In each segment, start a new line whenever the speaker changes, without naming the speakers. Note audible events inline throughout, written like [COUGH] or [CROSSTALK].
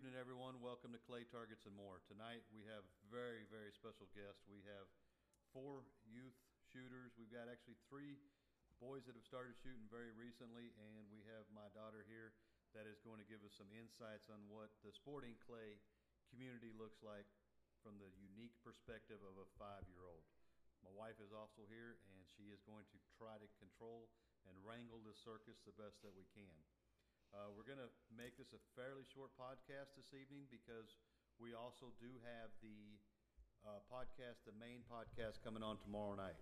evening, everyone. Welcome to Clay Targets and More. Tonight we have very, very special guest. We have four youth shooters. We've got actually three boys that have started shooting very recently, and we have my daughter here that is going to give us some insights on what the sporting clay community looks like from the unique perspective of a five-year-old. My wife is also here, and she is going to try to control and wrangle this circus the best that we can. Uh, we're going to make this a fairly short podcast this evening because we also do have the uh, podcast, the main podcast, coming on tomorrow night.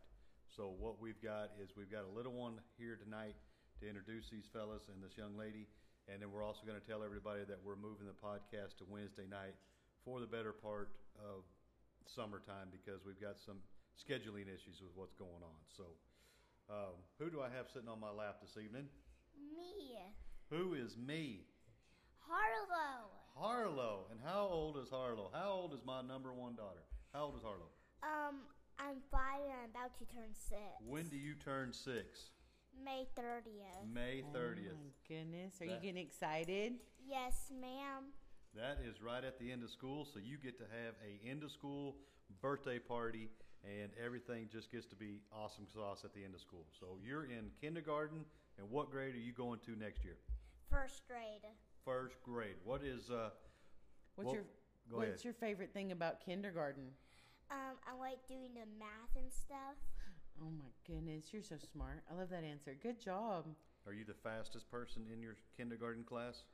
So what we've got is we've got a little one here tonight to introduce these fellas and this young lady, and then we're also going to tell everybody that we're moving the podcast to Wednesday night for the better part of summertime because we've got some scheduling issues with what's going on. So, um, who do I have sitting on my lap this evening?
Me,
Who is me?
Harlow.
Harlow. And how old is Harlow? How old is my number one daughter? How old is Harlow?
Um, I'm five and I'm about to turn six.
When do you turn six?
May 30th.
May
Oh
30th.
my goodness. Are you getting excited?
Yes, ma'am.
That is right at the end of school, so you get to have a end of school birthday party, and everything just gets to be awesome sauce at the end of school. So you're in kindergarten, and what grade are you going to next year?
First grade.
First grade. What is uh?
What's
Well,
your
go
What's
ahead.
your favorite thing about kindergarten?
Um, I like doing the math and stuff.
Oh my goodness, you're so smart. I love that answer. Good job.
Are you the fastest person in your kindergarten class?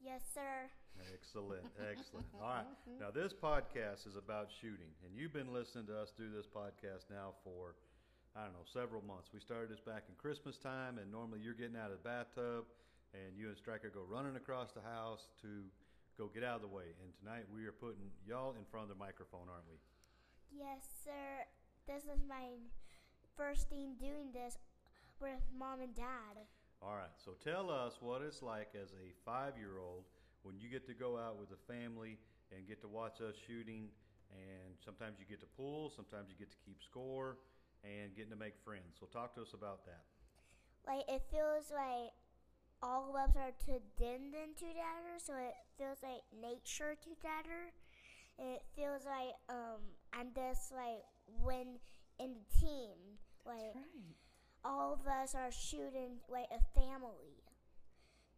Yes, sir.
Excellent, [LAUGHS] excellent. All right. Now, this podcast is about shooting, and you've been listening to us do this podcast now for, I don't know, several months. We started this back in Christmas time, and normally you're getting out of the bathtub, and you and Stryker go running across the house to go get out of the way. And tonight we are putting y'all in front of the microphone, aren't we?
Yes, sir. This is my first thing doing this with mom and dad.
All right. So tell us what it's like as a five year old when you get to go out with a family and get to watch us shooting. And sometimes you get to pull, sometimes you get to keep score, and getting to make friends. So talk to us about that.
Like, it feels like all of us are together together, so it feels like nature together. And it feels like um I'm just like when in the team. Like
right.
all of us are shooting like a family.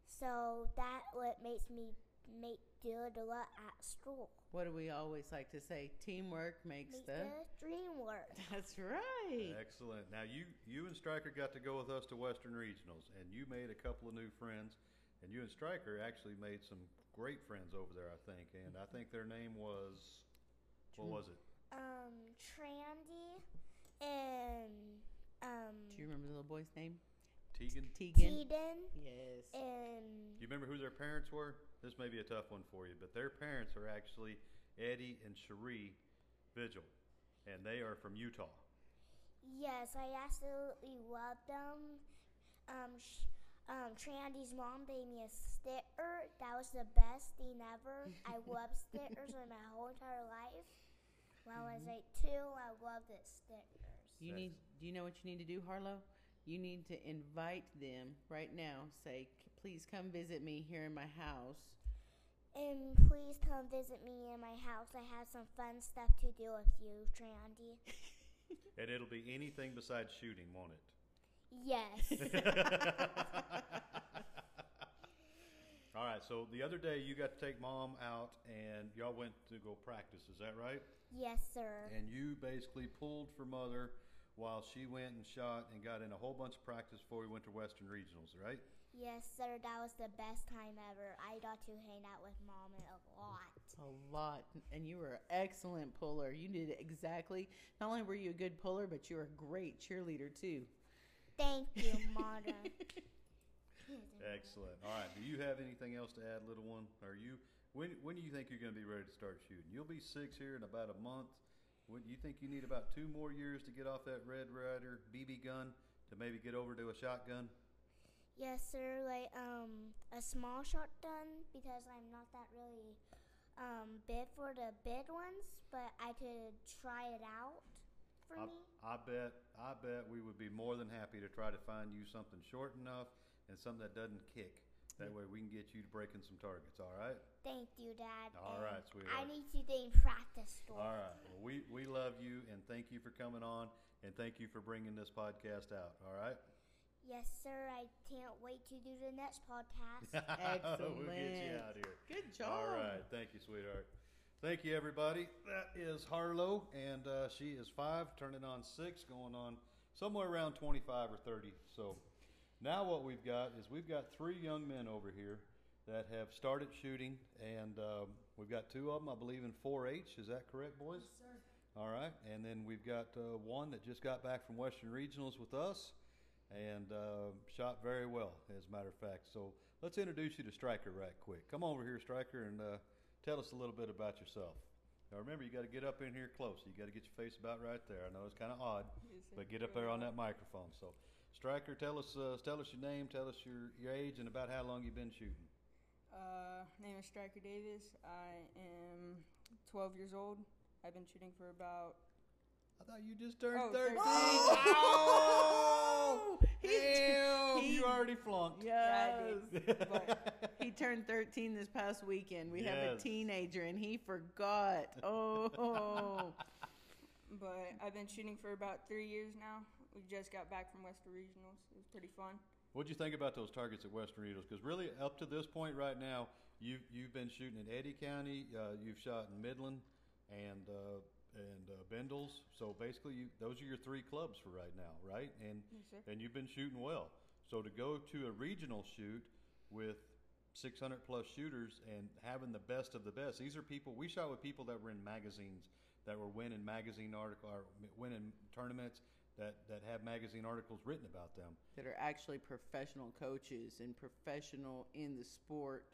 So that what makes me make do it a lot at school.
What do we always like to say? Teamwork makes
Make
the.
the dream work. [LAUGHS]
That's right.
Excellent. Now you you and Stryker got to go with us to Western Regionals, and you made a couple of new friends. And you and Stryker actually made some great friends over there, I think. And I think their name was what was it?
Um, Trandy and um
Do you remember the little boy's name?
Tegan.
Tegan.
Tegan
Yes.
and
Do you remember who their parents were? This may be a tough one for you, but their parents are actually Eddie and Cherie Vigil, and they are from Utah.
Yes, I absolutely love them. Um, sh- um, Trandy's mom gave me a sticker. That was the best thing ever. I [LAUGHS] love stickers in my whole entire life. When I was like two, I loved the stickers.
You need. Do you know what you need to do, Harlow? You need to invite them right now. Say, "C- please come visit me here in my house.
And please come visit me in my house. I have some fun stuff to do with you, Trandy. [LAUGHS]
And it'll be anything besides shooting, won't it?
Yes. [LAUGHS] [LAUGHS]
All right, so the other day you got to take mom out and y'all went to go practice, is that right?
yes, sir.
And you basically pulled for mother while she went and shot and got in a whole bunch of practice before we went to Western Regionals, right?
Yes, sir. That was the best time ever. I got to hang out with mom a lot.
A lot, and you were an excellent puller. You did exactly. Not only were you a good puller, but you were a great cheerleader too.
Thank you, [LAUGHS] Mona.
Excellent. All right. Do you have anything else to add, little one? Are you when when do you think you're going to be ready to start shooting? You'll be six here in about a month. When you think you need about two more years to get off that Red Ryder BB gun to maybe get over to a shotgun?
Yes, sir. Like um a small shotgun because I'm not that really um big for the big ones, but I could try it out for
I,
me.
I bet I bet we would be more than happy to try to find you something short enough and something that doesn't kick. That way we can get you to breaking some targets. All right.
Thank you, Dad.
All right,
I
sweetheart.
need to be in practice store.
All right. Well, we we love you and thank you for coming on and thank you for bringing this podcast out. All right.
Yes, sir. I can't wait to do the next podcast. Excellent. [LAUGHS]
we'll get you
Excellent.
out here.
Good job.
All right. Thank you, sweetheart. Thank you, everybody. That is Harlow, and uh, she is five, turning on six, going on somewhere around 25 or 30. So now what we've got is we've got three young men over here that have started shooting, and um, we've got two of them, I believe, in 4-H. Is that correct, boys?
Yes, sir.
All right, and then we've got uh, one that just got back from Western Regionals with us, and uh, shot very well, as a matter of fact. So let's introduce you to Stryker right quick. Come over here, Stryker, and uh, tell us a little bit about yourself. Now remember, you got to get up in here close. You got to get your face about right there. I know it's kind of odd,
Yes,
but get up there on that microphone. So, Stryker, tell us uh, tell us your name, tell us your, your age, and about how long you've been shooting.
Uh, name is Striker Davis. I am 12 years old. I've been shooting for about.
I thought you just turned
Oh,
13.
13.
Oh! [LAUGHS]
He-
Damn,
he-
you already flunked.
Yeah,
Yes.
did. But [LAUGHS]
He turned 13 this past weekend. We have a teenager and he forgot. Oh.
but I've been shooting for about three years now. We just got back from Western Regionals. It was pretty fun.
What'd you think about those targets at Western Regionals? Because really, up to this point right now, you've you've been shooting in Eddy County, uh, you've shot in Midland, and uh, and uh, Bendels. So basically, you those are your three clubs for right now, right? And
Yes,
and you've been shooting well. So to go to a regional shoot with 600 plus shooters and having the best of the best, these are people we shot with people that were in magazines, that were winning magazine article or winning tournaments. That, that have magazine articles written about them.
that are actually professional coaches and professional in the sport,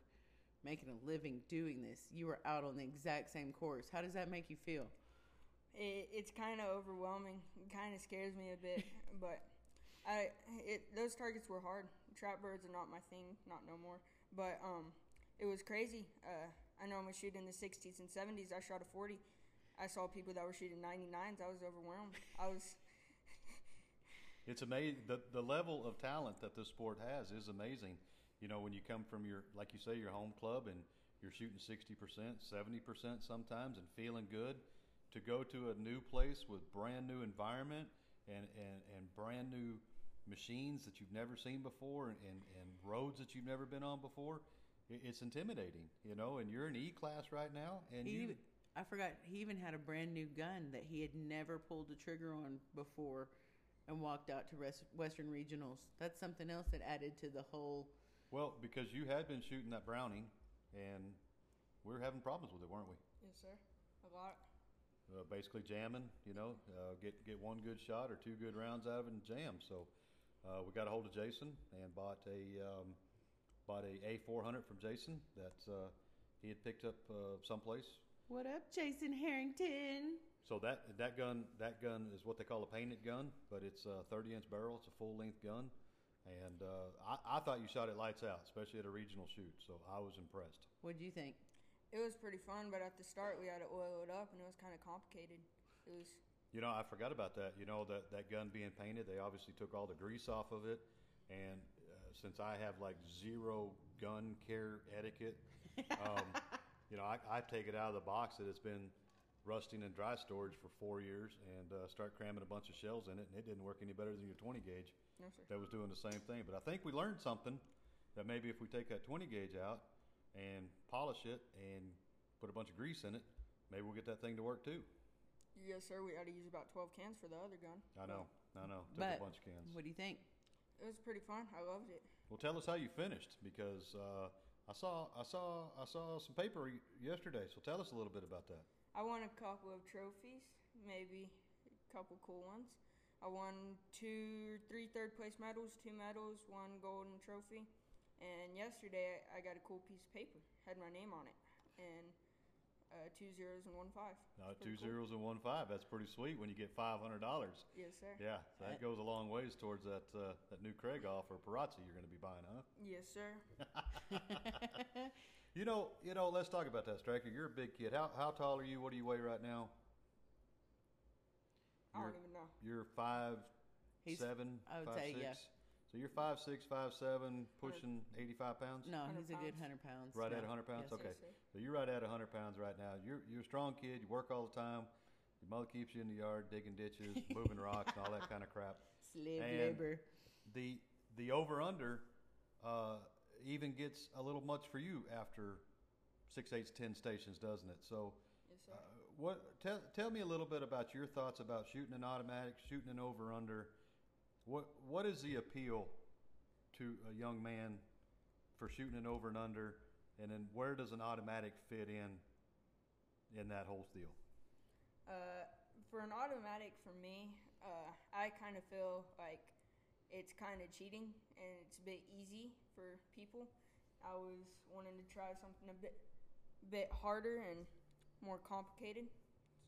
making a living doing this. You were out on the exact same course. How does that make you feel?
It, it's kind of overwhelming. It kind of scares me a bit, [LAUGHS] but I it those targets were hard. Trap birds are not my thing, not no more. But um, it was crazy. Uh, I normally shoot in the 60s and 70s. I shot a 40. I saw people that were shooting 99s. I was overwhelmed. I was [LAUGHS]
It's amazing. The, the level of talent that this sport has is amazing. You know, when you come from your, like you say, your home club and you're shooting 60%, 70% sometimes and feeling good, to go to a new place with brand new environment and, and, and brand new machines that you've never seen before and, and, and roads that you've never been on before, it, it's intimidating, you know, and you're in E class right now and
He
you,
even, I forgot he even had a brand new gun that he had never pulled the trigger on before and walked out to res- Western Regionals. That's something else that added to the whole.
well, because you had been shooting that Browning and we were having problems with it, weren't we?
yes, sir. A lot.
Uh, basically jamming. You know, uh, get get one good shot or two good rounds out of it and jam. So uh, we got a hold of Jason and bought a um, bought a A400 from Jason that uh, he had picked up uh, someplace.
What up, Jason Harrington?
So that that gun that gun is what they call a painted gun, but it's a 30 inch barrel. It's a full length gun, and uh, I, I thought you shot it lights out, especially at a regional shoot. So I was impressed.
What do you think?
It was pretty fun, but at the start we had to oil it up, and it was kind of complicated. It was
You know, I forgot about that. You know, that, that gun being painted, they obviously took all the grease off of it. And uh, since I have like zero gun care etiquette, um, [LAUGHS] you know, I, I take it out of the box that it's been rusting in dry storage for four years and uh, start cramming a bunch of shells in it. And it didn't work any better than your 20 gauge
no
that was doing the same thing. But I think we learned something that maybe if we take that 20 gauge out and polish it and put a bunch of grease in it, maybe we'll get that thing to work too.
Yes, sir. We had to use about 12 cans for the other gun.
I know, I know. Took
But
a bunch of cans.
what do you think?
It was pretty fun. I loved it.
Well, tell us how you finished because uh, I saw, I saw, I saw some paper yesterday. So tell us a little bit about that.
I won a couple of trophies, maybe a couple cool ones. I won two, three third place medals, two medals, one golden trophy. And yesterday I got a cool piece of paper, had my name on it, and uh, two zeros and one five. It's
two
pretty cool.
zeros and one five. That's pretty sweet when you get five hundred dollars.
Yes, sir.
Yeah, that goes a long ways towards that uh, that new Krieghoff or Perazzi you're going to be buying, huh?
Yes, sir. [LAUGHS]
You know, you know. Let's talk about that, Striker. You're a big kid. How how tall are you? What do you weigh right now?
I
You're-
don't even know.
You're five
He's-
seven,
I would
five,
say,
six? So So you're five six, five seven, pushing eighty five pounds.
No,
100
he's a good
pounds.
hundred pounds.
Right at
now.
100 pounds?
Yes,
Okay.
Yes, sir.
So you're right at hundred pounds right now. You're you're a strong kid. You work all the time. Your mother keeps you in the yard digging ditches, [LAUGHS] moving rocks, and all that kind of crap.
Slave
And-
labor.
The the over under uh, even gets a little much for you after six, eight, ten stations, doesn't it? So.
Yes, sir.
Uh, what tell tell me a little bit about your thoughts about shooting an automatic, shooting an over under. What what is the appeal to a young man for shooting an over and under, and then where does an automatic fit in in that whole deal?
Uh, for an automatic, for me, uh, I kind of feel like it's kind of cheating and it's a bit easy for people. I was wanting to try something a bit, bit harder and more complicated,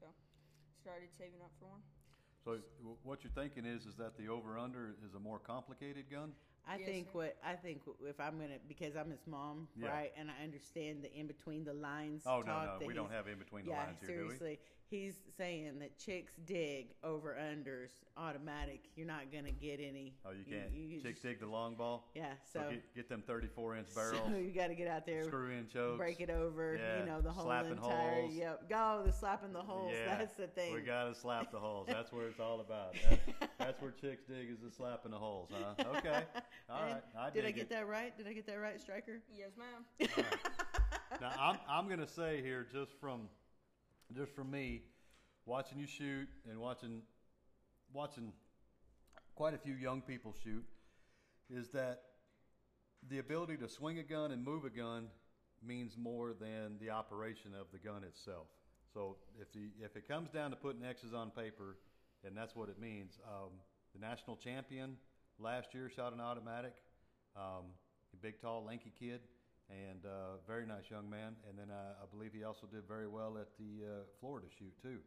so started saving up for one.
So what you're thinking is is that the over under is a more complicated gun?
I
Yes,
think
sir.
what I think if I'm gonna because I'm his mom,
Yeah.
right, and I understand the in between the lines.
Oh
talk
no no, we don't have in between the
yeah,
lines here, do we?
Seriously. He's saying that chicks dig over unders automatic. You're not gonna get any.
Oh, you can't.
you
Chicks
just-
dig the long ball.
Yeah,
So,
so,
get, get them 34 inch [LAUGHS] barrels.
so you got to get out there,
screw in chokes.
break it over.
Yeah,
You know the whole
slapping
entire.
holes.
Yep, go the slapping the holes.
Yeah,
That's the thing.
We gotta slap the holes. That's where it's all about. [LAUGHS] That, that's where chicks dig is the slapping the holes, huh? Okay. [LAUGHS] all right.
And
right. I
Did I get
it.
that right? Did I get that right, Striker?
Yes, ma'am.
All right. Now I'm I'm gonna say here just from just for me watching you shoot and watching watching quite a few young people shoot is that the ability to swing a gun and move a gun means more than the operation of the gun itself. So if the if it comes down to putting X's on paper, and that's what it means. Um, the national champion last year shot an automatic. Um, a big, tall, lanky kid, and uh, very nice young man. And then uh, I believe he also did very well at the uh, Florida shoot too,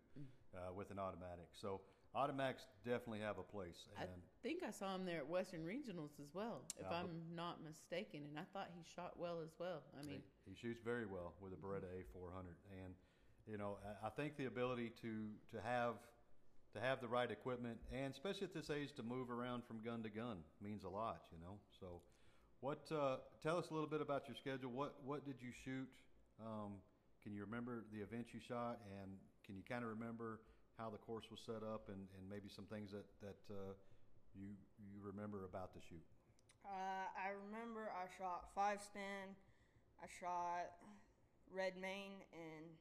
uh, with an automatic. So automatics definitely have a place.
I think I saw him there at Western Regionals as well, if I'm not mistaken, and I thought he shot well as well. I mean,
he, he shoots very well with a Beretta A400, and you know I, I think the ability to to have to have the right equipment, and especially at this age, to move around from gun to gun means a lot. You know, so what? Uh, tell us a little bit about your schedule. What what did you shoot? Um, can you remember the events you shot, and can you kind of remember how the course was set up, and, and maybe some things that that uh, you you remember about the shoot?
Uh, I remember I shot five stand. I shot red main and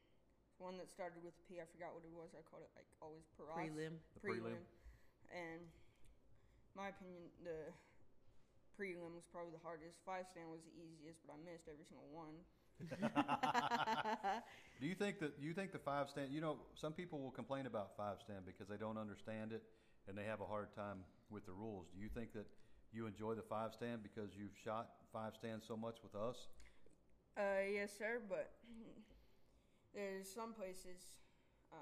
one that started with a P. I forgot what it was. I called it like always Paras.
prelim.
The prelim.
And my opinion, the prelim was probably the hardest. Five stand was the easiest, but I missed every single one. [LAUGHS] [LAUGHS]
Do you think that you think the five stand? You know, some people will complain about five stand because they don't understand it and they have a hard time with the rules. Do you think that you enjoy the five stand because you've shot five stands so much with us?
Uh, yes, sir. But [CLEARS THROAT] there's some places. Uh,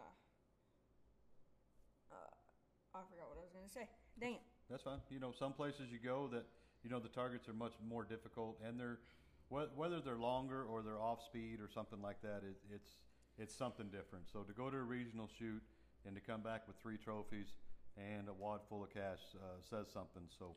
uh, I forgot what I was gonna say. Dang it.
That's fine. You know, some places you go that you know the targets are much more difficult, and they're whether they're longer or they're off speed or something like that. It, it's it's something different. So to go to a regional shoot and to come back with three trophies and a wad full of cash uh, says something. So.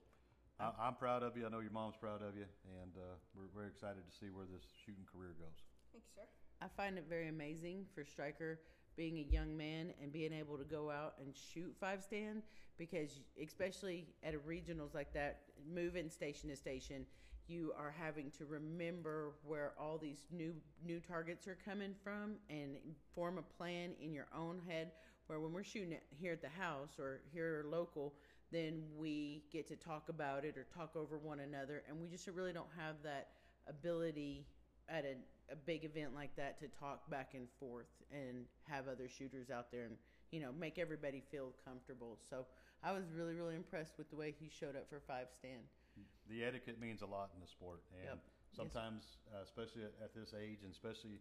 I, I'm proud of you. I know your mom's proud of you, and uh, we're very excited to see where this shooting career goes.
Thank you, sir.
I find it very amazing for Striker being a young man and being able to go out and shoot five stand because especially at a regionals like that, moving station to station, you are having to remember where all these new new targets are coming from and form a plan in your own head where when we're shooting it here at the house or here local then we get to talk about it or talk over one another. And we just really don't have that ability at a, a big event like that to talk back and forth and have other shooters out there and you know make everybody feel comfortable so i was really really impressed with the way he showed up for five stand
the etiquette means a lot in the sport, and
Yep. Yes.
sometimes, uh, especially at, this age, and especially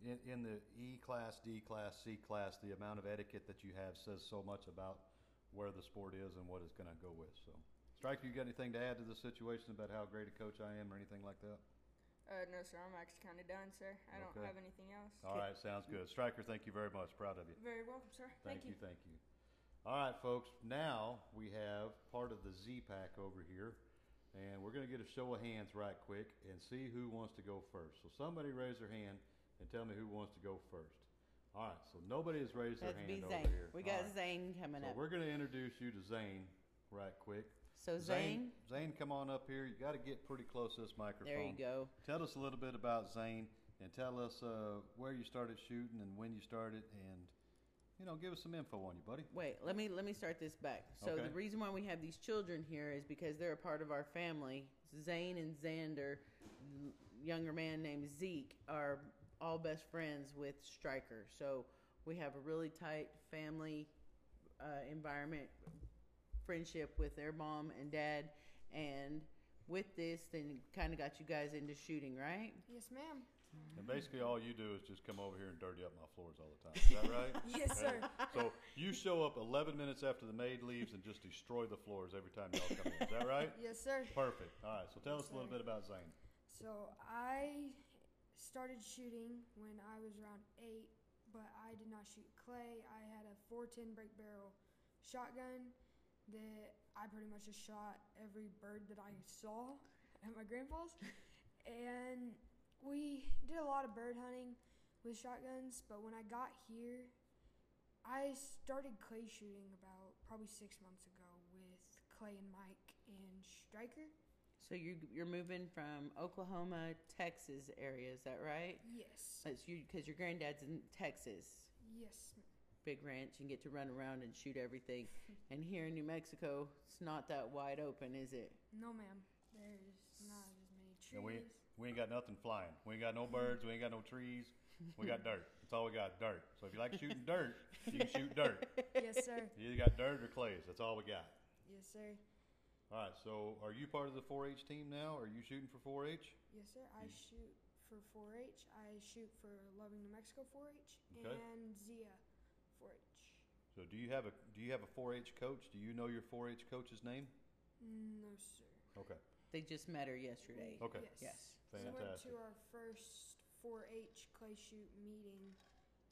in, in the E class, D class, C class, the amount of etiquette that you have says so much about where the sport is and what it's going to go with. So, Striker, you got anything to add to the situation about how great a coach I am, or anything like that?
Uh, no, sir. I'm actually kind of done, sir. I don't
Okay.
have anything else.
All right, sounds good. Striker, thank you very much. Proud of you.
Very welcome, sir.
Thank, you, thank you. All right, folks. Now we have part of the Z pack over here. and we're gonna get a show of hands right quick and see who wants to go first. So somebody raise their hand and tell me who wants to go first. All right, so nobody has raised their
That'd be
hand over
Zane.
here.
We
All
got
right.
Zane coming
So
up.
we're gonna introduce you to Zane right quick.
So Zane,
Zane, come on up here. You got to get pretty close to this microphone.
there you go.
Tell us a little bit about Zane and tell us uh, where you started shooting and when you started, and you know, give us some info on you, buddy.
Wait, let me let me start this back. So
Okay.
the reason why we have these children here is because they're a part of our family. Zane and Xander, younger man named Zeke, are all best friends with Stryker. So we have a really tight family uh, environment, friendship with their mom and dad, and with this, then kind of got you guys into shooting, right?
Yes, ma'am.
And basically, all you do is just come over here and dirty up my floors all the time. Is that [LAUGHS] right?
Yes, sir.
So you show up 11 minutes after the maid leaves and just destroy the floors every time y'all come in. Is that right? [LAUGHS]
Yes, sir.
Perfect. All right. So tell us a little
Sorry.
bit about Zane.
So I started shooting when I was around eight, but I did not shoot clay. I had a 410 break barrel shotgun that I pretty much just shot every bird that I saw at my grandpa's. [LAUGHS] And we did a lot of bird hunting with shotguns, but when I got here, I started clay shooting about probably six months ago with Clay and Mike and Striker.
So you you're moving from Oklahoma, Texas area, is that right?
Yes.
That's you because your granddad's in Texas,
Yes. ma'am.
Big ranch, and get to run around and shoot everything. [LAUGHS] and here in New Mexico, it's not that wide open, is it?
No, ma'am. There's not as many trees.
And we we ain't got nothing flying. We ain't got no birds. We ain't got no trees. We got dirt. That's all we got. Dirt. So if you like shooting dirt, you can shoot dirt. [LAUGHS]
yes, sir.
You either got dirt or clays. That's all we got.
Yes, sir.
All right. So are you part of the 4-H team now? Are you shooting for 4-H?
Yes, sir. I shoot for 4-H. I shoot for Loving New Mexico 4-H
Okay.
and Zia 4-H.
So do you have a do you have a 4-H coach? Do you know your 4-H coach's name?
No, sir.
Okay.
They just met her yesterday.
Okay.
Yes.
Yes.
We went
Fantastic.
to our first 4-H clay shoot meeting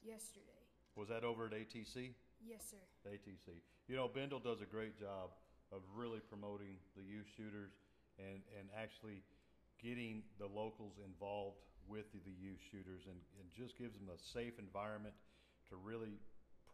yesterday.
Was that over at ATC?
Yes, sir.
ATC. You know, Bendel does a great job of really promoting the youth shooters and, and actually getting the locals involved with the, the youth shooters and, and just gives them a safe environment to really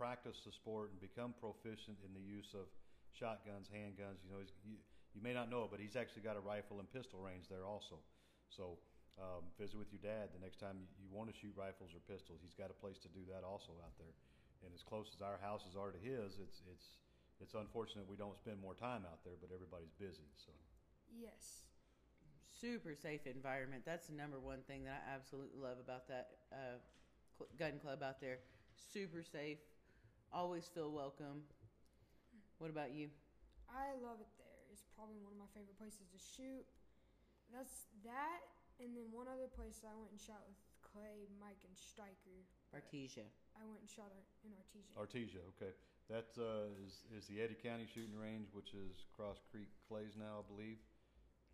practice the sport and become proficient in the use of shotguns, handguns. You know, you, you may not know it, but he's actually got a rifle and pistol range there also. So um, visit with your dad the next time you, you want to shoot rifles or pistols. He's got a place to do that also out there. And as close as our houses are to his, it's it's it's unfortunate we don't spend more time out there, but everybody's busy. So
Yes.
Super safe environment. That's the number one thing that I absolutely love about that uh, gun club out there. Super safe. Always feel welcome. What about you?
I love it there. It's probably one of my favorite places to shoot. That's that, and then one other place I went and shot with Clay, Mike, and Stryker.
Artesia.
I went and shot in Artesia.
Artesia, okay, that uh, is is the Eddy County shooting range, which is Cross Creek Clays now, I believe.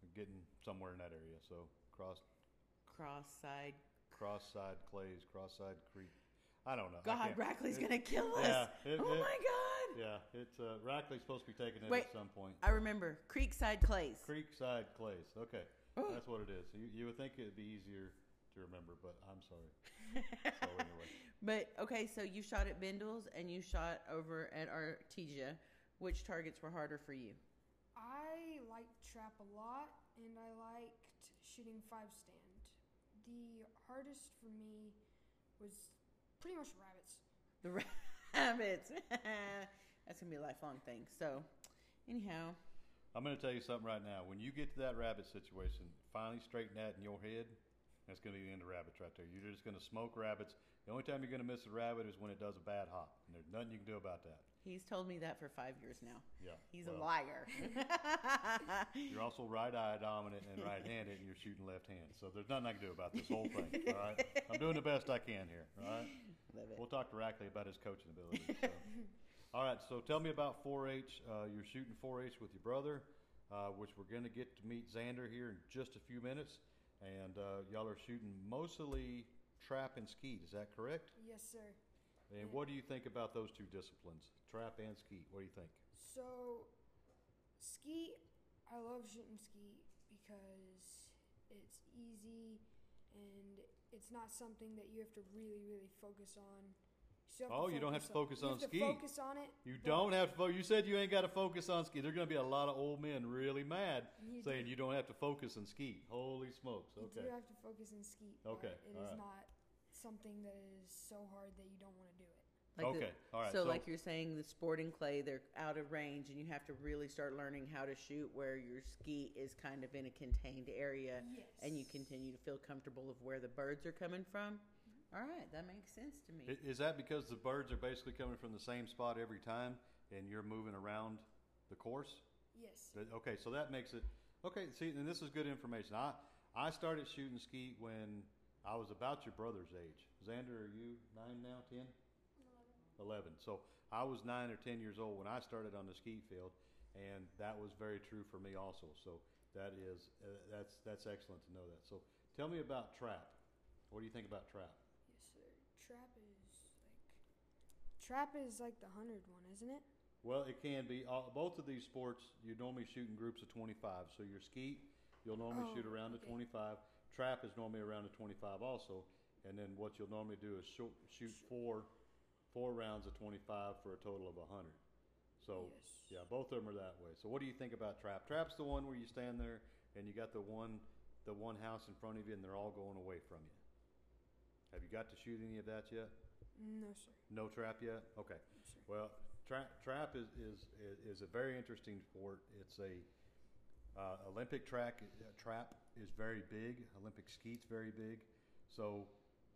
We're getting somewhere in that area. So cross
Cross side.
cross side Clays, cross side Creek. I don't know.
God, Rackley's
it-
gonna kill us.
Yeah, it-
oh
it-
my God.
Yeah, it's uh, Rackley's supposed to be taking it
Wait.
at some point.
I remember Creekside Clays.
Creekside Clays. Okay,
Oh.
that's what it is. You, you would think it'd be easier to remember, but I'm sorry. [LAUGHS] So anyway,
But okay, so you shot at Bindles and you shot over at Artesia. Which targets were harder for you?
I liked trap a lot, and I liked shooting five stand. The hardest for me was pretty much rabbits.
The [LAUGHS] rabbits. [LAUGHS] That's gonna be a lifelong thing. So, anyhow,
I'm going to tell you something right now. When you get to that rabbit situation, finally straighten that in your head. That's going to be the end of rabbits right there. You're just going to smoke rabbits. The only time you're going to miss a rabbit is when it does a bad hop, and there's nothing you can do about that.
he's told me that for five years now.
Yeah,
He's
well,
a liar. [LAUGHS]
You're also right eye dominant and right handed, and you're shooting left hand. So there's nothing I can do about this whole thing. All right, I'm doing the best I can here. All right.
Love it.
We'll talk to Rackley about his coaching ability. So. [LAUGHS] All right, so tell me about 4-H. Uh, you're shooting 4-H with your brother, uh, which we're going to get to meet Xander here in just a few minutes. And uh, y'all are shooting mostly trap and skeet. Is that correct?
Yes, sir.
And what do you think about those two disciplines, trap and skeet? What do you think?
So, skeet, I love shooting skeet. because it's easy and it's not something that you have to really, really focus on. still
Oh, you don't have to focus
you
on
skeet. Focus on it.
You don't have to. Fo- you said you ain't got to focus on skeet. There's going to be a lot of old men really mad
You
saying
do.
you don't have to focus on skeet. Holy smokes! Okay.
You do have to focus on skeet.
Okay,
it is
alright.
not something that is so hard that you don't want to do it.
Like the-
okay. All right.
So, like you're saying, the sporting clay, they're out of range, and you have to really start learning how to shoot where your skeet is kind of in a contained area,
Yes.
and you continue to feel comfortable of where the birds are coming from. Mm-hmm. All right, that makes sense to me.
Is that because the birds are basically coming from the same spot every time, and you're moving around the course?
Yes.
Okay, so that makes it okay. See, and this is good information. I I started shooting skeet when I was about your brother's age. Xander, are you nine now? Ten? Eleven. So I was nine or ten years old when I started on the skeet field, and that was very true for me also. So that is uh, that's that's excellent to know that. So tell me about trap. What do you think about trap?
Yes, sir. Trap is like trap is like the hundred one, isn't it?
Well, it can be. Uh, both of these sports, you normally shoot in groups of 25. So your skeet, you'll normally
Oh,
shoot around the
okay.
25. Trap is normally around the 25 also. And then what you'll normally do is shoot, shoot four, four rounds of 25 for a total of 100. So
yes.
yeah, both of them are that way. So what do you think about trap? Trap's the one where you stand there and you got the one, the one house in front of you, and they're all going away from you. Have you got to shoot any of that yet?
No, sir.
No trap yet. Okay.
No.
Well, trap trap is, is is a very interesting sport. It's a uh, Olympic track uh, trap is very big. Olympic skeet's very big. So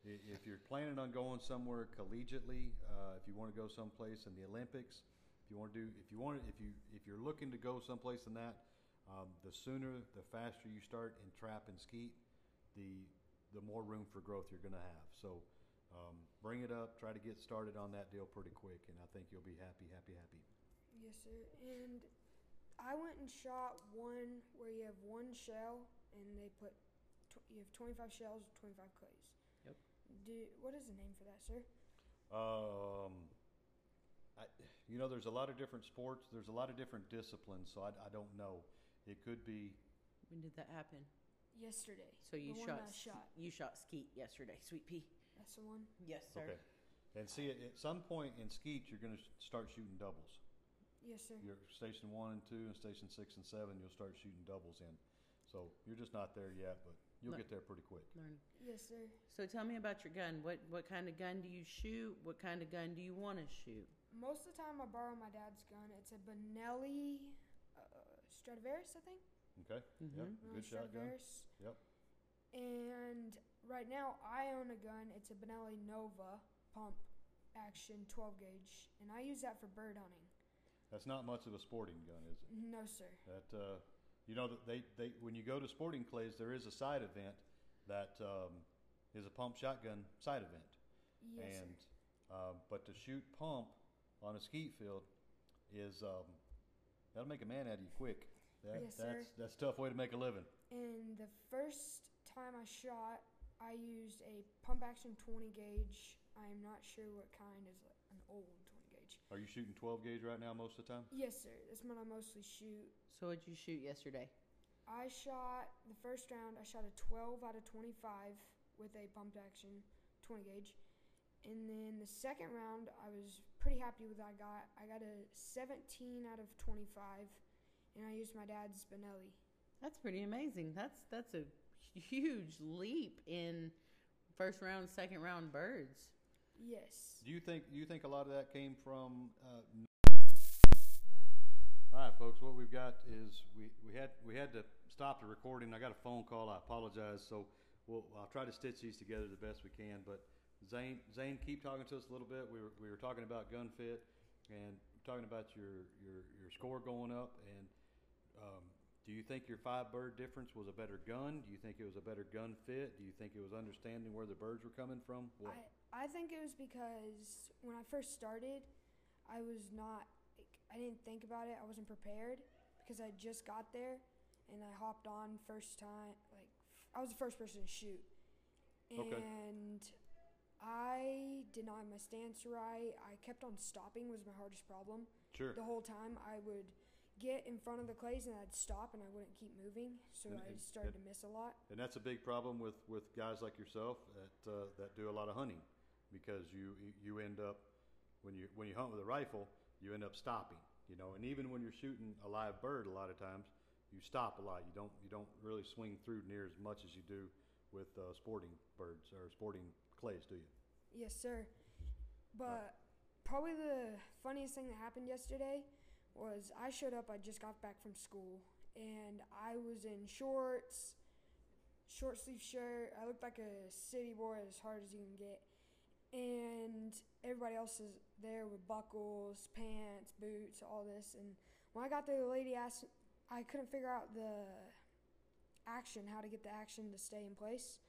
if you're planning on going somewhere collegiately, uh, if you want to go someplace in the Olympics, if you want to do, if you want, if you if you're looking to go someplace in that, um, the sooner, the faster you start in trap and skeet, the the more room for growth you're going to have. So um, bring it up, try to get started on that deal pretty quick, and I think you'll be happy, happy, happy.
Yes, sir. And I went and shot one where you have one shell, and they put tw- you have twenty five shells, twenty five clays.
Yep.
Do what is the name for that, sir?
Um, I, you know, there's a lot of different sports. There's a lot of different disciplines, so I, I don't know. It could be.
when did that happen?
Yesterday.
So you
the
shot,
one shot.
you shot skeet yesterday, [LAUGHS] sweet pea.
That's the one.
Yes, sir.
Okay. And see, at, at some point in skeet, you're going to start shooting doubles.
Yes, sir.
You're station one and two, and station six and seven, you'll start shooting doubles in. So you're just not there yet, but you'll
No.
get there pretty quick.
Learn.
Yes, sir.
So tell me about your gun. What what kind of gun do you shoot? What kind of gun do you want to shoot?
Most of the time, I borrow my dad's gun. It's a Benelli uh, Stradivarius, I think.
Okay. Yep.
Mhm.
Good
Benelli
shotgun. Yep.
And right now, I own a gun. It's a Benelli Nova pump action 12 gauge, and I use that for bird hunting.
That's not much of a sporting gun, is it?
No, sir.
That uh, you know that they, they when you go to sporting clays, there is a side event that um, is a pump shotgun side event,
Yes,
and uh, but to shoot pump on a skeet field is um, that'll make a man out of you quick. That,
Yes, sir.
that's that's a tough way to make a living.
And the first time I shot, I used a pump action 20 gauge. I am not sure what kind is an old 20 gauge.
Are you shooting 12 gauge right now most of the time?
Yes, sir. That's what I mostly shoot.
So what'd you shoot yesterday?
I shot the first round. I shot a 12 out of 25 with a pumped action 20 gauge, and then the second round I was pretty happy with what I got. I got a 17 out of 25, and I used my dad's Benelli.
That's pretty amazing. That's that's a huge leap in first round, second round birds.
Yes.
Do you think do you think a lot of that came from? Uh, all right, folks. What we've got is we, we had we had to stop the recording. I got a phone call. I apologize. So we'll I'll try to stitch these together the best we can. But Zane Zane, keep talking to us a little bit. We were we were talking about gun fit and talking about your your your score going up. And um, do you think your five bird difference was a better gun? Do you think it was a better gun fit? Do you think it was understanding where the birds were coming from? What?
I I think it was because when I first started, I was not like I didn't think about it. I wasn't prepared because I just got there and I hopped on first time. Like I was the first person to shoot,
Okay.
and I did not have my stance right. I kept on stopping was my hardest problem.
sure.
The whole time I would get in front of the clays and I'd stop and I wouldn't keep moving, so
And-
I started
and-
to miss a lot.
And that's a big problem with, with guys like yourself that, uh, that do a lot of hunting because you, you end up, when you, when you hunt with a rifle, you end up stopping, you know, and even when you're shooting a live bird, a lot of times, you stop a lot. You don't, you don't really swing through near as much as you do with, uh, sporting birds or sporting clays, do you?
Yes, sir. But probably the funniest thing that happened yesterday was I showed up. I just got back from school, and I was in shorts, short sleeve shirt. I looked like a city boy as hard as you can get, and everybody else is there with buckles, pants, boots, all this. And when I got there, the lady asked. I couldn't figure out the action, how to get the action to stay in place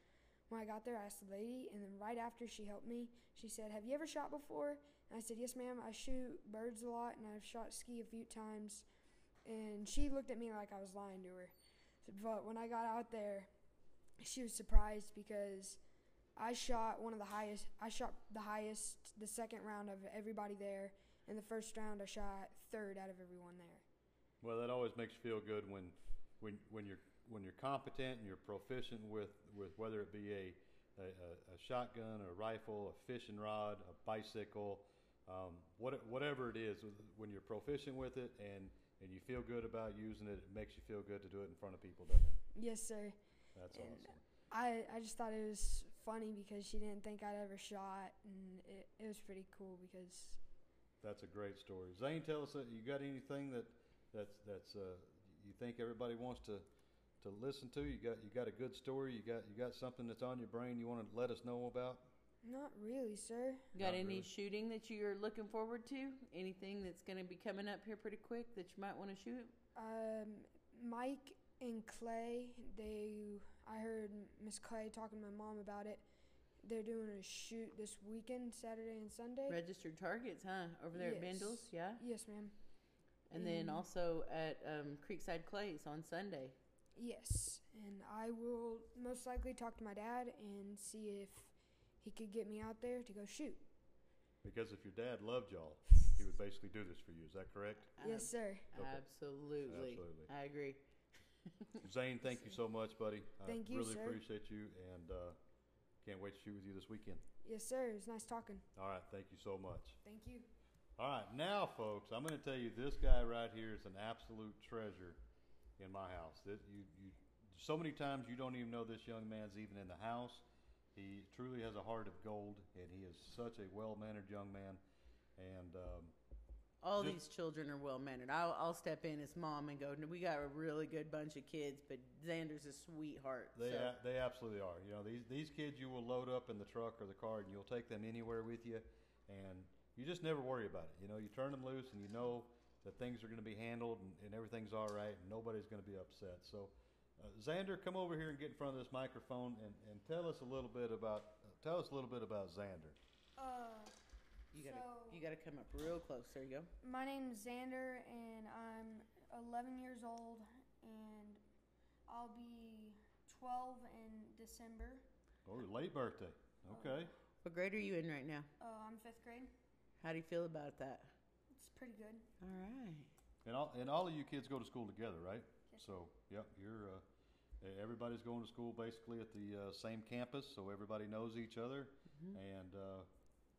when I got there, I asked the lady, and then right after she helped me, she said, "Have you ever shot before?" And I said, "Yes, ma'am. I shoot birds a lot, and I've shot skeet a few times." And she looked at me like I was lying to her. But when I got out there, she was surprised because I shot one of the highest. I shot the highest the second round of everybody there. In the first round, I shot third out of everyone there.
Well, that always makes you feel good when, when, when you're when you're competent and you're proficient with, with whether it be a, a, a shotgun, a rifle, a fishing rod, a bicycle, um, what, whatever it is, when you're proficient with it and, and you feel good about using it, it makes you feel good to do it in front of people, doesn't it?
Yes, sir.
That's
And
awesome.
I, I just thought it was funny because she didn't think I'd ever shot, and it, it was pretty cool because
That's a great story. Zane, tell us, uh, you got anything that that's that's uh, you think everybody wants to to listen to? You got you got a good story. You got you got something that's on your brain you want to let us know about?
Not really, sir.
Got
Not
any
really.
shooting that you're looking forward to? Anything that's going to be coming up here pretty quick that you might want to shoot?
Um, Mike and Clay, they I heard Miss Clay talking to my mom about it. They're doing a shoot this weekend, Saturday and Sunday.
Registered targets, huh? Over there at
Yes.
Bindles, yeah.
Yes, ma'am.
And then
Mm.
also at um, Creekside Clays on Sunday.
Yes, and I will most likely talk to my dad and see if he could get me out there to go shoot.
Because if your dad loved y'all, he would basically do this for you. Is that correct?
yes, sir.
Okay.
Absolutely.
Absolutely.
I agree. [LAUGHS]
Zane, thank you so much, buddy.
Thank
I
you,
really
sir.
appreciate you, and uh, can't wait to shoot with you this weekend.
Yes, sir. It was nice talking.
All right, thank you so much.
Thank you.
All right, now, folks, I'm going to tell you this guy right here is an absolute treasure in my house. That you, you, so many times you don't even know this young man's even in the house. He truly has a heart of gold, and he is such a well-mannered young man. And um,
All
Just-
these children are well mannered. I'll, I'll step in as mom and go, we got a really good bunch of kids, but Xander's a sweetheart.
they
so.
a- they absolutely are. You know, these these kids you will load up in the truck or the car, and you'll take them anywhere with you, and you just never worry about it. You know, you turn them loose, and you know that things are going to be handled, and, and everything's all right, and nobody's going to be upset. So. Uh, Xander, come over here and get in front of this microphone and, and tell us a little bit about uh, tell us a little bit about Xander.
Uh,
You gotta,
So-
you gotta come up real close. There you go.
my name's Xander, and I'm 11 years old, and I'll be 12 in December.
Oh, late birthday. Okay.
What grade are you in right now?
Uh, I'm fifth grade.
How do you feel about that?
It's pretty good.
All right.
And all and all of you kids go to school together, right?
Yes.
So, yep, you're uh, everybody's going to school basically at the uh, same campus, so everybody knows each other.
Mhm.
And uh,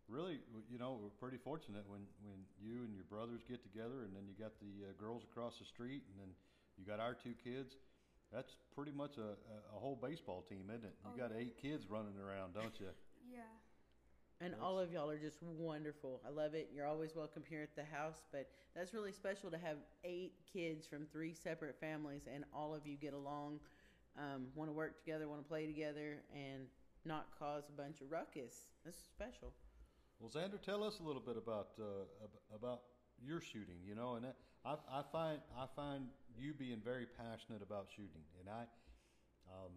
really, you know, we're pretty fortunate when when you and your brothers get together, and then you got the uh, girls across the street, and then you got our two kids. That's pretty much a, a, a whole baseball team, isn't it? You
Oh,
got
yeah.
eight kids running around, don't you? [LAUGHS]
Yeah.
And all of y'all are just wonderful. I love it. You're always welcome here at the house, but that's really special to have eight kids from three separate families and all of you get along, um, want to work together, want to play together, and not cause a bunch of ruckus. This is special.
Well, Xander, tell us a little bit about uh, about your shooting. You know, and that, I, I find I find you being very passionate about shooting, and I, um,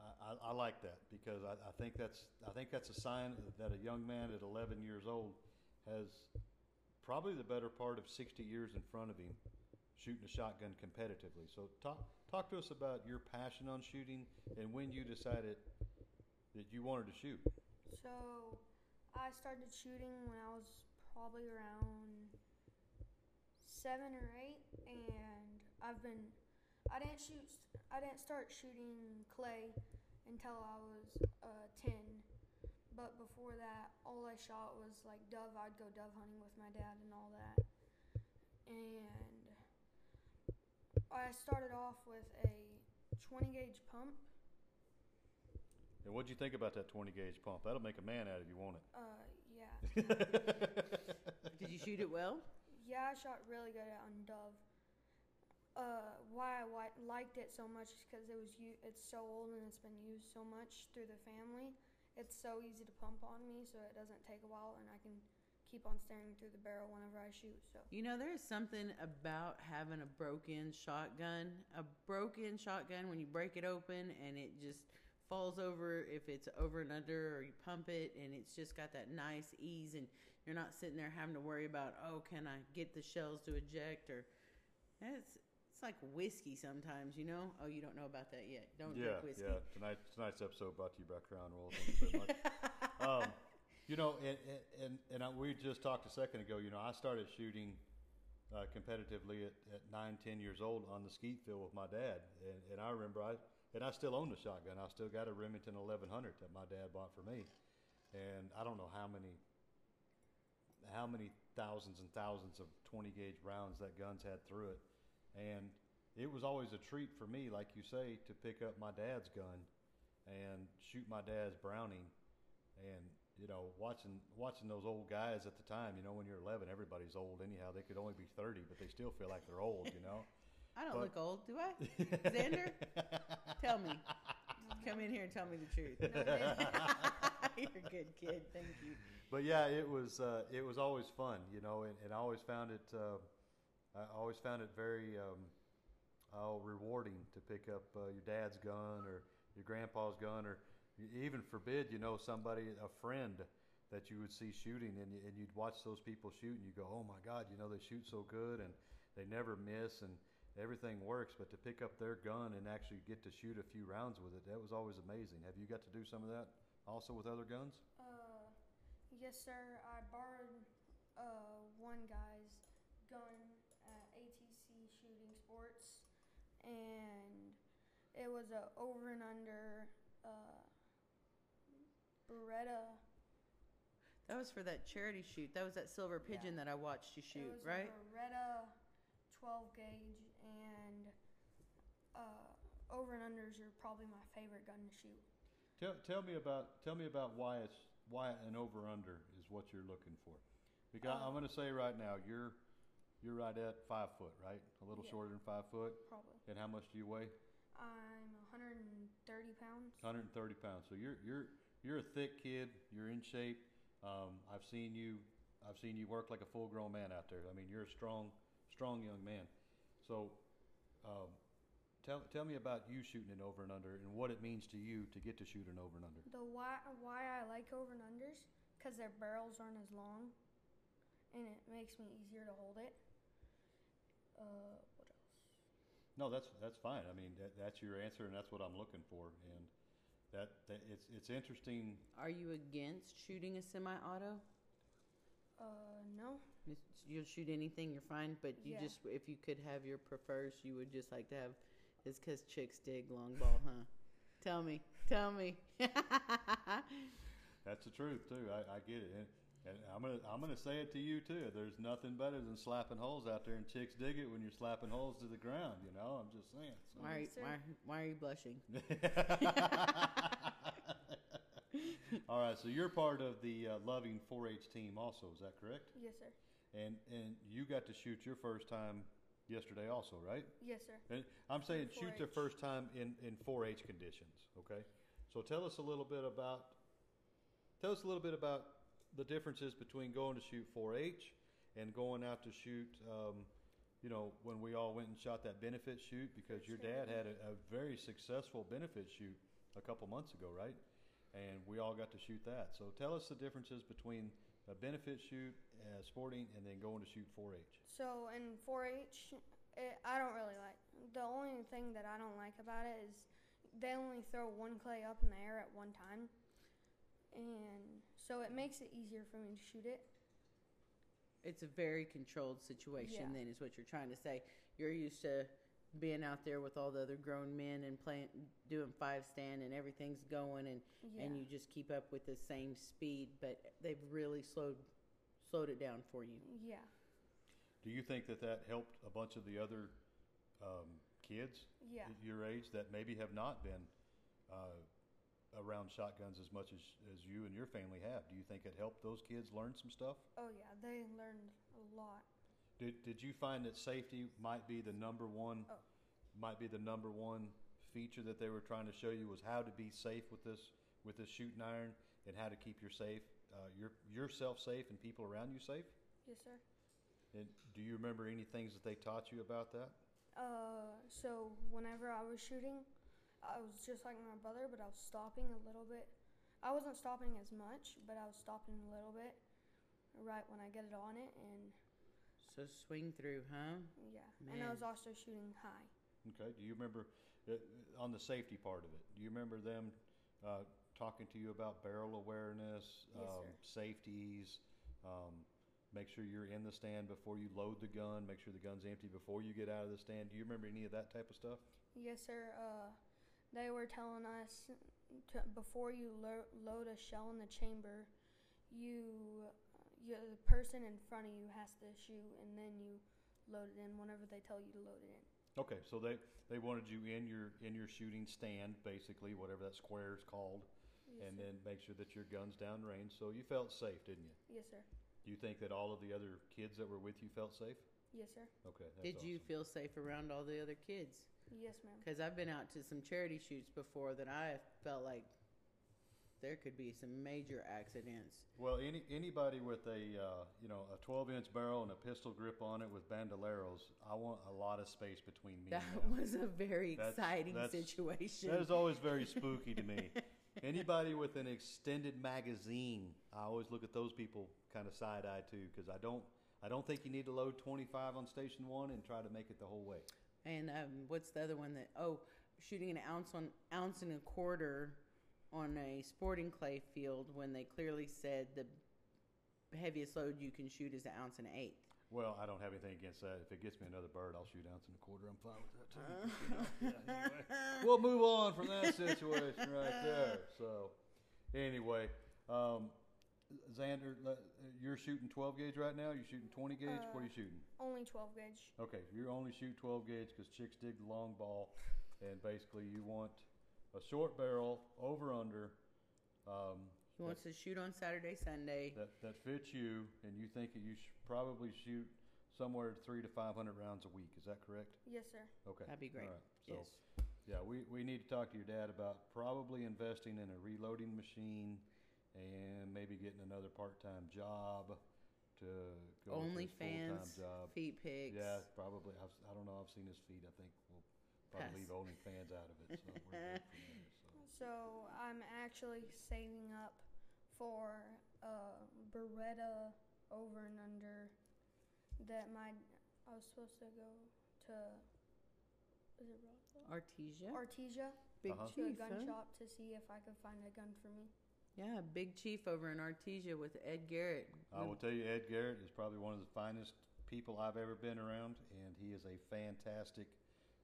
I, I, I like that because I, I think that's I think that's a sign that a young man at 11 years old has probably the better part of 60 years in front of him shooting a shotgun competitively. So talk talk to us about your passion on shooting and when you decided that you wanted to shoot.
So I started shooting when I was probably around
seven or eight, and I've been. I didn't shoot. I didn't start shooting clay until I was uh, ten. But before that, all I shot was like dove. I'd go dove hunting with my dad and all that. And I started off with a 20 gauge pump.
And what'd you think about that 20 gauge pump? That'll make a man out of you, won't
Uh, yeah.
it? [LAUGHS]
Did you shoot it well?
Yeah, I shot really good on Dove. Uh, why I wi- liked it so much is because it was u- it's so old and it's been used so much through the family. It's so easy to pump on me, so it doesn't take a while, and I can keep on staring through the barrel whenever I shoot. So
You know, there's something about having a broken shotgun. A broken shotgun, when you break it open and it just falls over, if it's over and under, or you pump it, and it's just got that nice ease, and you're not sitting there having to worry about, oh, can I get the shells to eject? Or it's it's like whiskey sometimes, you know. Oh, you don't know about that yet. Don't
yeah,
drink whiskey.
yeah. Tonight, tonight's episode brought to you by Crown Royal. Thank you very much. [LAUGHS] um, you know, and and and, I, we just talked a second ago. You know, I started shooting uh, competitively at, at nine, ten years old on the skeet field with my dad, and, and I remember I and I still own the shotgun. I still got a Remington 1100 that my dad bought for me, and I don't know how many how many thousands and thousands of 20 gauge rounds that gun's had through it, and it was always a treat for me, like you say, to pick up my dad's gun and shoot my dad's Browning, and you know, watching watching those old guys at the time. You know, when you're 11, everybody's old anyhow. They could only be 30, but they still feel like they're old. You know. [LAUGHS]
I don't
But-
look old, do I? [LAUGHS] Xander, tell me. Come in here and tell me the truth. [LAUGHS] You're a good kid. Thank you.
but yeah, it was uh, it was always fun, you know, and, and I always found it uh, I always found it very um, oh, rewarding to pick up uh, your dad's gun or your grandpa's gun or even forbid, you know, somebody a friend that you would see shooting and, and you'd watch those people shoot and you go, oh my God, you know, they shoot so good and they never miss and everything works. But to pick up their gun and actually get to shoot a few rounds with it, that was always amazing. Have you got to do some of that also with other guns?
Uh, yes, sir. I borrowed uh, one guy's gun at ATC Shooting Sports, and it was a over and under uh, Beretta.
That was for that charity shoot. That was that silver pigeon that I watched you
it
shoot,
was
right?
a Beretta 12 gauge, and uh, over and unders are probably my favorite gun to shoot.
Tell, tell me about tell me about why it's why an over under is what you're looking for. Because I'm
Uh,
going to say right now you're you're right at five foot, right? A little
Yeah.
shorter than five foot.
Probably.
And how much do you weigh?
I'm 130 pounds.
130 pounds. So you're you're you're a thick kid. You're in shape. Um, I've seen you. I've seen you work like a full grown man out there. I mean, you're a strong strong young man. So. Um, Tell, tell me about you shooting an over and under and what it means to you to get to shoot an over and under.
The why why I like over and unders because their barrels aren't as long, and it makes me easier to hold it. Uh, what else?
No, that's that's fine. I mean, that, that's your answer, and that's what I'm looking for. And that, that it's it's interesting.
Are you against shooting a semi-auto?
Uh, no.
You'll shoot anything, you're fine. But you
Yeah.
just, if you could have your prefers, you would just like to have. It's because chicks dig long ball, huh? Tell me, tell me. [LAUGHS]
That's the truth too. I, I get it, and, and I'm gonna I'm gonna say it to you too. There's nothing better than slapping holes out there, and chicks dig it when you're slapping holes to the ground. You know, I'm just saying. So.
why, are,
Yes, sir.
why, why are you blushing? [LAUGHS] [LAUGHS]
All right, so you're part of the uh, Loving 4-H team, also. Is that correct?
Yes, sir.
And and you got to shoot your first time yesterday, also, right?
Yes, sir.
And I'm saying shoot the first time in, in 4-H conditions, okay? So tell us a little bit about, tell us a little bit about the differences between going to shoot 4-H and going out to shoot, um, you know, when we all went and shot that benefit shoot because your dad had a, a very successful benefit shoot a couple months ago, right? And we all got to shoot that. So tell us the differences between a benefit shoot, uh, sporting, and then going to shoot 4-H.
So in 4-H, it, I don't really like. The only thing that I don't like about it is they only throw one clay up in the air at one time, and so it makes it easier for me to shoot it.
it's a very controlled situation.
Yeah.
Then is what you're trying to say. You're used to being out there with all the other grown men and playing, doing five stand, and everything's going, and
Yeah.
and you just keep up with the same speed. But they've really slowed slowed it down for you.
yeah.
Do you think that that helped a bunch of the other um, kids
Yeah.
at your age that maybe have not been uh, around shotguns as much as, as you and your family have? Do you think it helped those kids learn some stuff?
Oh yeah. They learned a lot.
Did, did you find that safety might be the number one
Oh.
might be the number one feature that they were trying to show you was how to be safe with this with this shooting iron and how to keep your safe uh, your yourself safe and people around you safe?
Yes, sir.
And do you remember any things that they taught you about that?
Uh, so whenever I was shooting, I was just like my brother, but I was stopping a little bit. I wasn't stopping as much, but I was stopping a little bit right when I get it on it, and
So swing through, huh?
yeah. And I was also shooting high.
Okay. Do you remember uh, on the safety part of it? Do you remember them uh, talking to you about barrel awareness,
Yes,
um,
sir.
safeties? Um, make sure you're in the stand before you load the gun. Make sure the gun's empty before you get out of the stand. Do you remember any of that type of stuff?
Yes, sir. Uh, they were telling us to, before you lo- load a shell in the chamber, you, you, the person in front of you has to shoot, and then you load it in whenever they tell you to load it in.
Okay, so they, they wanted you in your in your shooting stand, basically, whatever that square is called,
Yes,
and
sir.
then make sure that your gun's downrange. So you felt safe, didn't you?
yes, sir.
Do you think that all of the other kids that were with you felt safe?
Yes, sir.
Okay. That's
Did you feel safe around all the other kids?
Yes, ma'am.
Because I've been out to some charity shoots before that I felt like there could be some major accidents.
Well, any anybody with a uh, you know a 12 inch barrel and a pistol grip on it with bandoleros, I want a lot of space between me
That
and them.
was a very
That's-
exciting
that's-
situation.
That is always very spooky to me. [LAUGHS] Anybody with an extended magazine, I always look at those people kind of side eye too, because I don't, I don't think you need to load 25 on station one and try to make it the whole way.
And um, what's the other one that? Oh, shooting an ounce on ounce and a quarter on a sporting clay field when they clearly said the heaviest load you can shoot is an ounce and an eighth.
Well, I don't have anything against that. If it gets me another bird, I'll shoot ounce and a quarter. I'm fine with that too. You know? [LAUGHS] Yeah, anyway. We'll move on from that situation right [LAUGHS] there. So, anyway, um, Xander, you're shooting 12 gauge right now. You're shooting 20 gauge. what are you shooting?
Only 12 gauge.
Okay, you only shoot 12 gauge because chicks dig the long ball, and basically you want a short barrel over under um,
He wants to shoot on Saturday, Sunday.
that that fits you, and you think that you should probably shoot somewhere three to 500 rounds a week. Is that correct?
Yes, sir.
Okay,
That'd be great.
All right. So
yes.
yeah, we, we need to talk to your dad about probably investing in a reloading machine, and maybe getting another part time job to go with his full
OnlyFans,
job.
feet pics.
Yeah, probably. I've, I don't know. I've seen his feet. I think we'll probably
Pass.
leave OnlyFans out of it. So we're good [LAUGHS] from there. So.
So I'm actually saving up for a Beretta over and under that my I was supposed to go to is it Rockville?
Artesia.
Artesia
Big
Uh-huh.
to a gun shop to see if I could find a gun for me.
Yeah, Big Chief over in Artesia with Ed Garrett.
I will tell you, Ed Garrett is probably one of the finest people I've ever been around, and he is a fantastic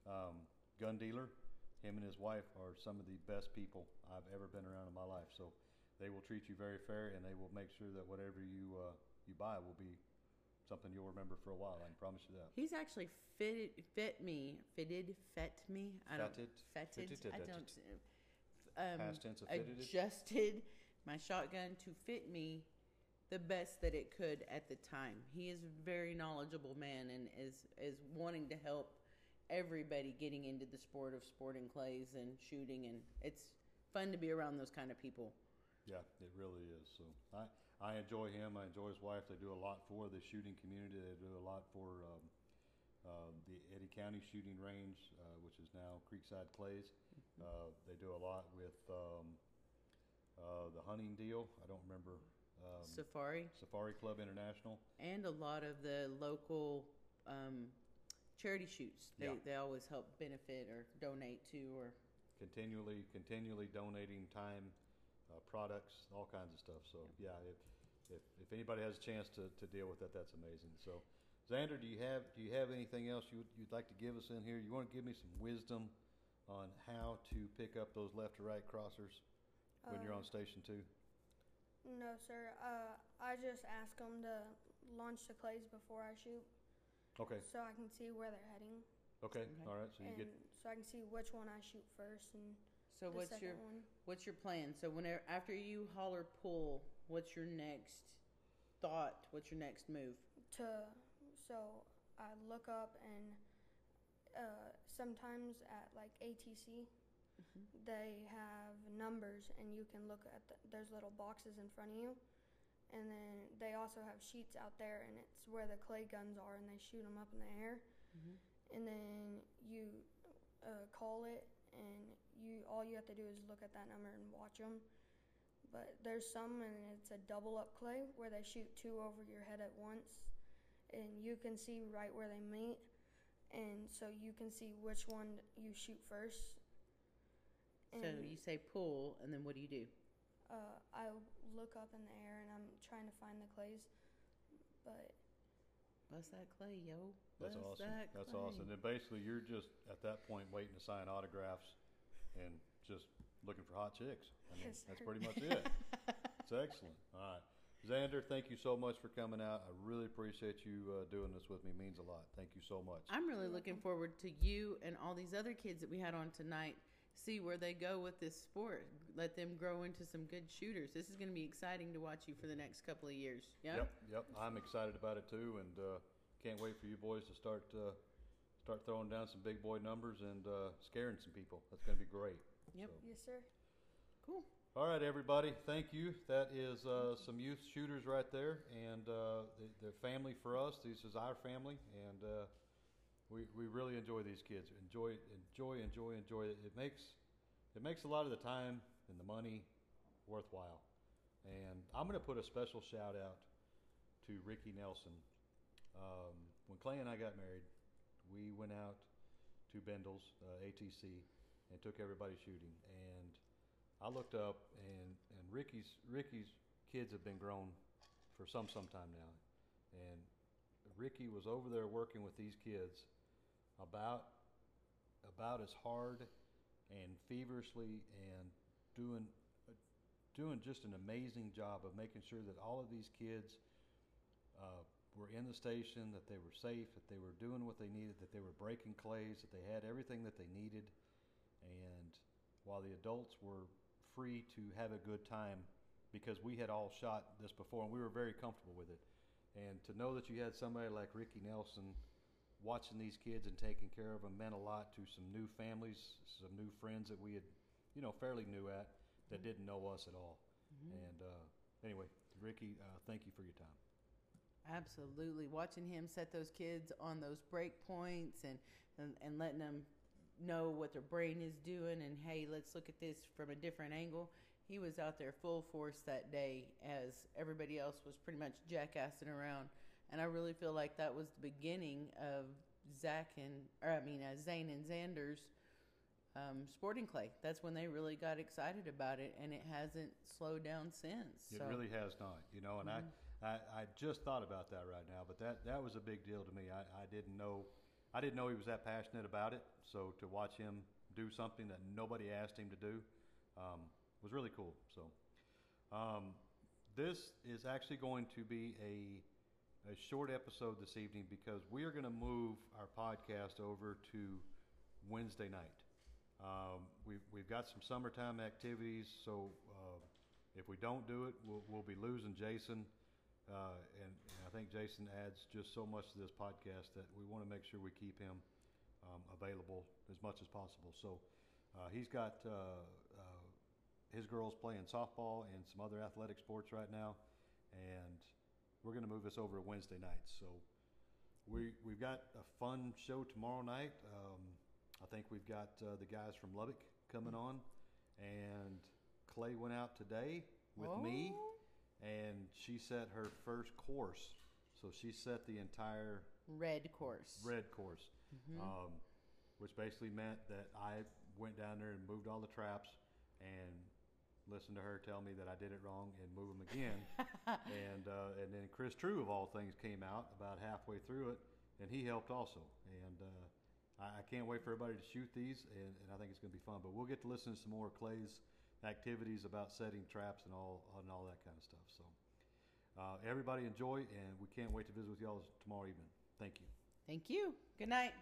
um, gun dealer. Him and his wife are some of the best people I've ever been around in my life. So they will treat you very fair, and they will make sure that whatever you uh, you buy will be something you'll remember for a while. I can promise you that.
He's actually fitted fit me, fitted, fet me. I don't
Fetted,
fetted. I don't. Um,
Past tense of fitted it?
adjusted my shotgun to fit me the best that it could at the time. He is a very knowledgeable man and is is wanting to help everybody getting into the sport of sporting clays and shooting and it's fun to be around those kind of people.
Yeah, it really is. So I, I enjoy him. I enjoy his wife. They do a lot for the shooting community. They do a lot for um, uh, the Eddy County Shooting Range, uh, which is now Creekside Clays. Uh, they do a lot with um, uh, the hunting deal. I don't remember. Um,
Safari
Safari Club International.
and a lot of the local um, charity shoots. They
Yeah.
they always help benefit or donate to or
continually continually donating time uh, products all kinds of stuff so yeah if if, if anybody has a chance to, to deal with that, that's amazing. So, Xander, do you have do you have anything else you would, you'd like to give us in here? You want to give me some wisdom on how to pick up those left to right crossers when you're on
Uh,
station two?
No, sir. Uh, I just ask them to launch the clays before I shoot,
Okay,
so I can see where they're heading,
okay,
Okay.
all right. So you
and
get
so I can see which one I shoot first and
So
the
what's
second
your
one.
what's your plan? So whenever after you holler pull, what's your next thought? What's your next move?
To so I look up and uh, sometimes at like ATC
Mhm.
they have numbers and you can look at the, there's little boxes in front of you. And then they also have sheets out there and it's where the clay guns are and they shoot them up in the air.
Mhm.
and then you uh, call it and you all you have to do is look at that number and watch them but there's some and it's a double up clay where they shoot two over your head at once. And you can see right where they meet. And so you can see which one you shoot first
So you say pull, and then what do you do?
uh, I look up in the air and I'm trying to find the clays but
Bust that clay, yo.
That's
Bust
awesome.
that
That's
clay.
awesome. And basically, you're just at that point waiting to sign autographs and just looking for hot chicks. I mean,
Yes,
that's
sir.
pretty much it. [LAUGHS] it's excellent. All right. Xander, thank you so much for coming out. I really appreciate you uh, doing this with me. It means a lot. Thank you so much.
I'm really looking forward to you and all these other kids that we had on tonight. See where they go with this sport. Let them grow into some good shooters. This is going to be exciting to watch you for the next couple of years. Yeah.
Yep, yep. I'm excited about it too, and uh, can't wait for you boys to start uh, start throwing down some big boy numbers and uh, scaring some people. That's going to be great.
Yep.
So-
yes sir
Cool.
All right, everybody. Thank you. That is uh, some youth shooters right there, and uh, they- they're family for us. This is our family, and uh, we really enjoy these kids. Enjoy, enjoy, enjoy, enjoy. It It makes it makes a lot of the time and the money worthwhile. And I'm going to put a special shout out to Ricky Nelson. Um, when Clay and I got married, we went out to Bendel's uh, ATC and took everybody shooting. And I looked up, and, and Ricky's Ricky's kids have been grown for some some time now, and Ricky was over there working with these kids about about as hard and feverishly and doing doing just an amazing job of making sure that all of these kids uh, were in the station, that they were safe, that they were doing what they needed, that they were breaking clays, that they had everything that they needed, and while the adults were free to have a good time because we had all shot this before and we were very comfortable with it. And to know that you had somebody like Ricky Nelson watching these kids and taking care of them meant a lot to some new families, some new friends that we had, you know, fairly new at that didn't know us at all. And uh, anyway, Ricky, uh, thank you for your time.
Absolutely. Watching him set those kids on those break points and, and, and letting them know what their brain is doing and hey, let's look at this from a different angle. He was out there full force that day as everybody else was pretty much jackassing around. And I really feel like that was the beginning of Zach and, or I mean, uh, Zane and Xander's um, sporting clay. That's when they really got excited about it, and it hasn't slowed down since.
It
so.
really has not, you know, and I, I, I just thought about that right now, but that, that was a big deal to me. I, I didn't know, I didn't know he was that passionate about it. So to watch him do something that nobody asked him to do, um, was really cool. So, um, this is actually going to be a, a short episode this evening because we are going to move our podcast over to Wednesday night. Um, we've, we've got some summertime activities, so uh, if we don't do it, we'll, we'll be losing Jason. Uh, and, and I think Jason adds just so much to this podcast that we want to make sure we keep him um, available as much as possible. So uh, he's got uh, uh, his girls playing softball and some other athletic sports right now, and we're going to move this over to Wednesday nights. So we we've got a fun show tomorrow night. Um, I think we've got uh, the guys from Lubbock coming on, and Clay went out today with me,
Oh.
and she set her first course. So she set the entire
Red course.
red course, um, which basically meant that I went down there and moved all the traps and listen to her tell me that I did it wrong and move them again. [LAUGHS] and uh, and then Chris True of all things came out about halfway through it, and he helped also. And uh, I, I can't wait for everybody to shoot these, and, and I think it's going to be fun. But we'll get to listen to some more Clay's activities about setting traps and all and all that kind of stuff. So uh, everybody enjoy, and we can't wait to visit with y'all tomorrow evening. Thank you.
Thank you. Good night.